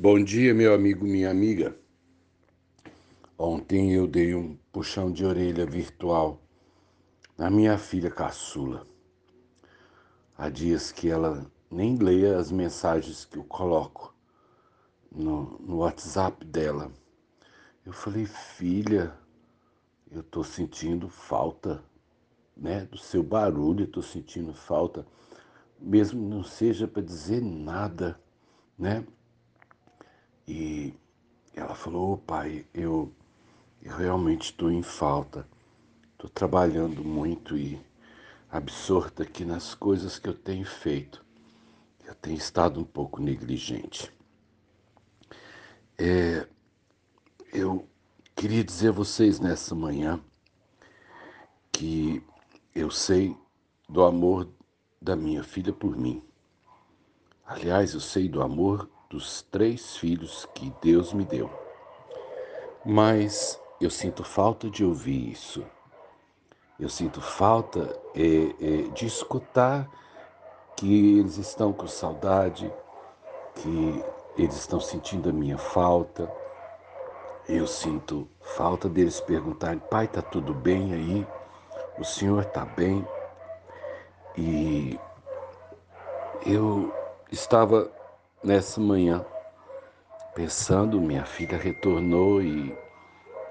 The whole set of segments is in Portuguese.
Bom dia, meu amigo, minha amiga. Ontem eu dei um puxão de orelha virtual na minha filha caçula. Há dias que ela nem lê as mensagens que eu coloco no, no WhatsApp dela. Eu falei, filha, eu tô sentindo falta, né, do seu barulho, eu tô sentindo falta, mesmo não seja para dizer nada, né? E ela falou, pai, eu, eu realmente estou em falta. Estou trabalhando muito e absorta aqui nas coisas que eu tenho feito. Eu tenho estado um pouco negligente. É, eu queria dizer a vocês nessa manhã que eu sei do amor da minha filha por mim. Aliás, eu sei do amor dos três filhos que Deus me deu. Mas eu sinto falta de ouvir isso. Eu sinto falta é, é, de escutar que eles estão com saudade, que eles estão sentindo a minha falta. Eu sinto falta deles perguntarem: pai, tá tudo bem aí? O senhor tá bem? E eu estava nessa manhã, pensando, minha filha retornou e,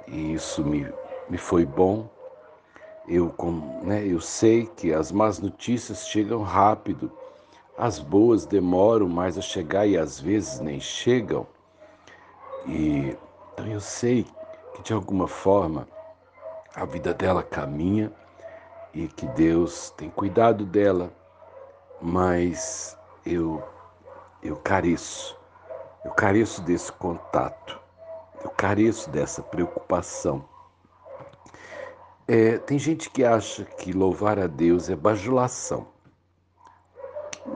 e isso me, me foi bom. Eu, com, né, eu sei que as más notícias chegam rápido, as boas demoram mais a chegar e às vezes nem chegam. E então eu sei que de alguma forma a vida dela caminha e que Deus tem cuidado dela, mas eu eu careço, eu careço desse contato, eu careço dessa preocupação. É, tem gente que acha que louvar a Deus é bajulação.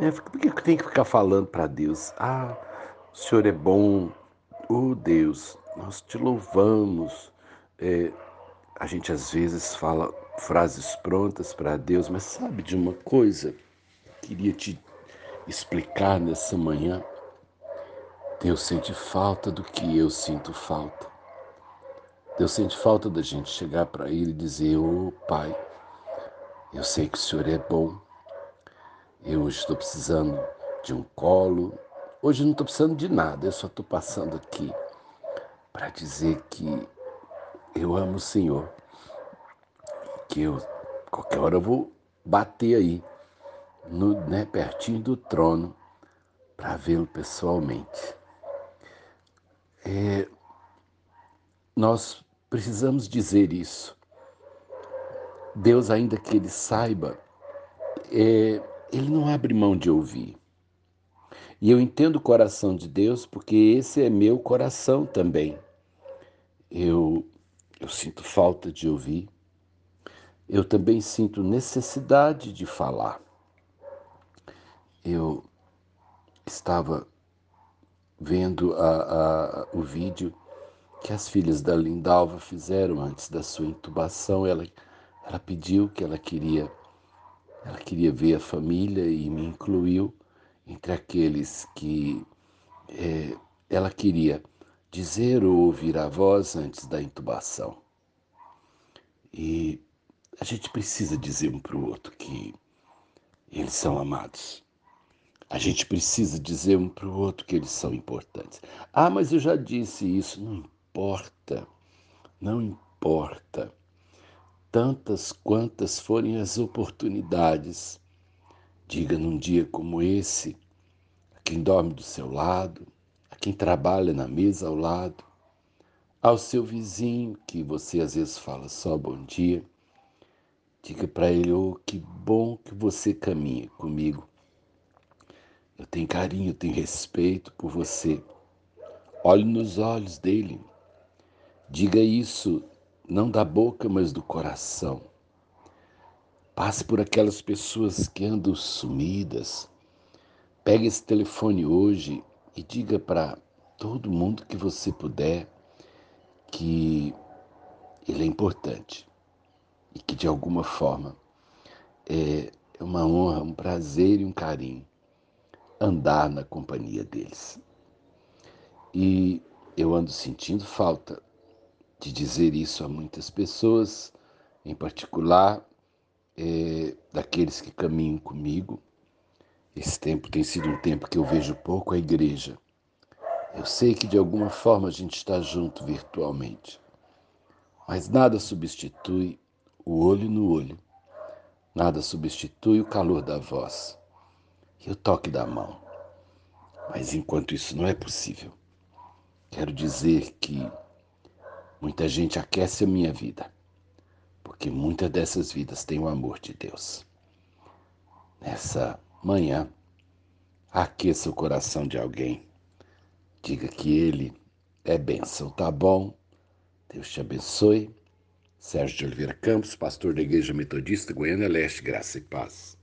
É, por que tem que ficar falando para Deus? Ah, o Senhor é bom, oh Deus, nós te louvamos. É, a gente às vezes fala frases prontas para Deus, mas sabe de uma coisa? Queria te explicar nessa manhã, Deus sente falta do que eu sinto falta. Deus sente falta da gente chegar para Ele e dizer: Ô oh, Pai, eu sei que o Senhor é bom. Eu estou precisando de um colo. Hoje não estou precisando de nada, eu só estou passando aqui para dizer que eu amo o Senhor. Que eu, qualquer hora eu vou bater aí no, né, pertinho do trono para vê-lo pessoalmente. É, nós precisamos dizer isso. Deus, ainda que ele saiba, é, ele não abre mão de ouvir. E eu entendo o coração de Deus porque esse é meu coração também. Eu, eu sinto falta de ouvir. Eu também sinto necessidade de falar eu estava vendo a, a, o vídeo que as filhas da Lindalva fizeram antes da sua intubação. Ela, ela pediu que ela queria, ela queria ver a família e me incluiu entre aqueles que é, ela queria dizer ou ouvir a voz antes da intubação. E a gente precisa dizer um para o outro que eles são amados. A gente precisa dizer um para o outro que eles são importantes. Ah, mas eu já disse isso. Não importa. Não importa. Tantas quantas forem as oportunidades. Diga num dia como esse, a quem dorme do seu lado, a quem trabalha na mesa ao lado, ao seu vizinho, que você às vezes fala só bom dia. Diga para ele: oh, que bom que você caminha comigo eu tenho carinho, eu tenho respeito por você. Olhe nos olhos dele. Diga isso, não da boca, mas do coração. Passe por aquelas pessoas que andam sumidas. Pegue esse telefone hoje e diga para todo mundo que você puder que ele é importante e que de alguma forma é uma honra, um prazer e um carinho andar na companhia deles. E eu ando sentindo falta de dizer isso a muitas pessoas, em particular é, daqueles que caminham comigo. Esse tempo tem sido um tempo que eu vejo pouco a igreja. Eu sei que de alguma forma a gente está junto virtualmente, mas nada substitui o olho no olho, nada substitui o calor da voz e o toque da mão. Mas enquanto isso não é possível, quero dizer que muita gente aquece a minha vida, porque muitas dessas vidas têm o amor de Deus. Nessa manhã, aqueça o coração de alguém, diga que ele é bênção, tá bom? Deus te abençoe. Sérgio de Oliveira Campos, pastor da Igreja Metodista Goiânia Leste, graça e paz.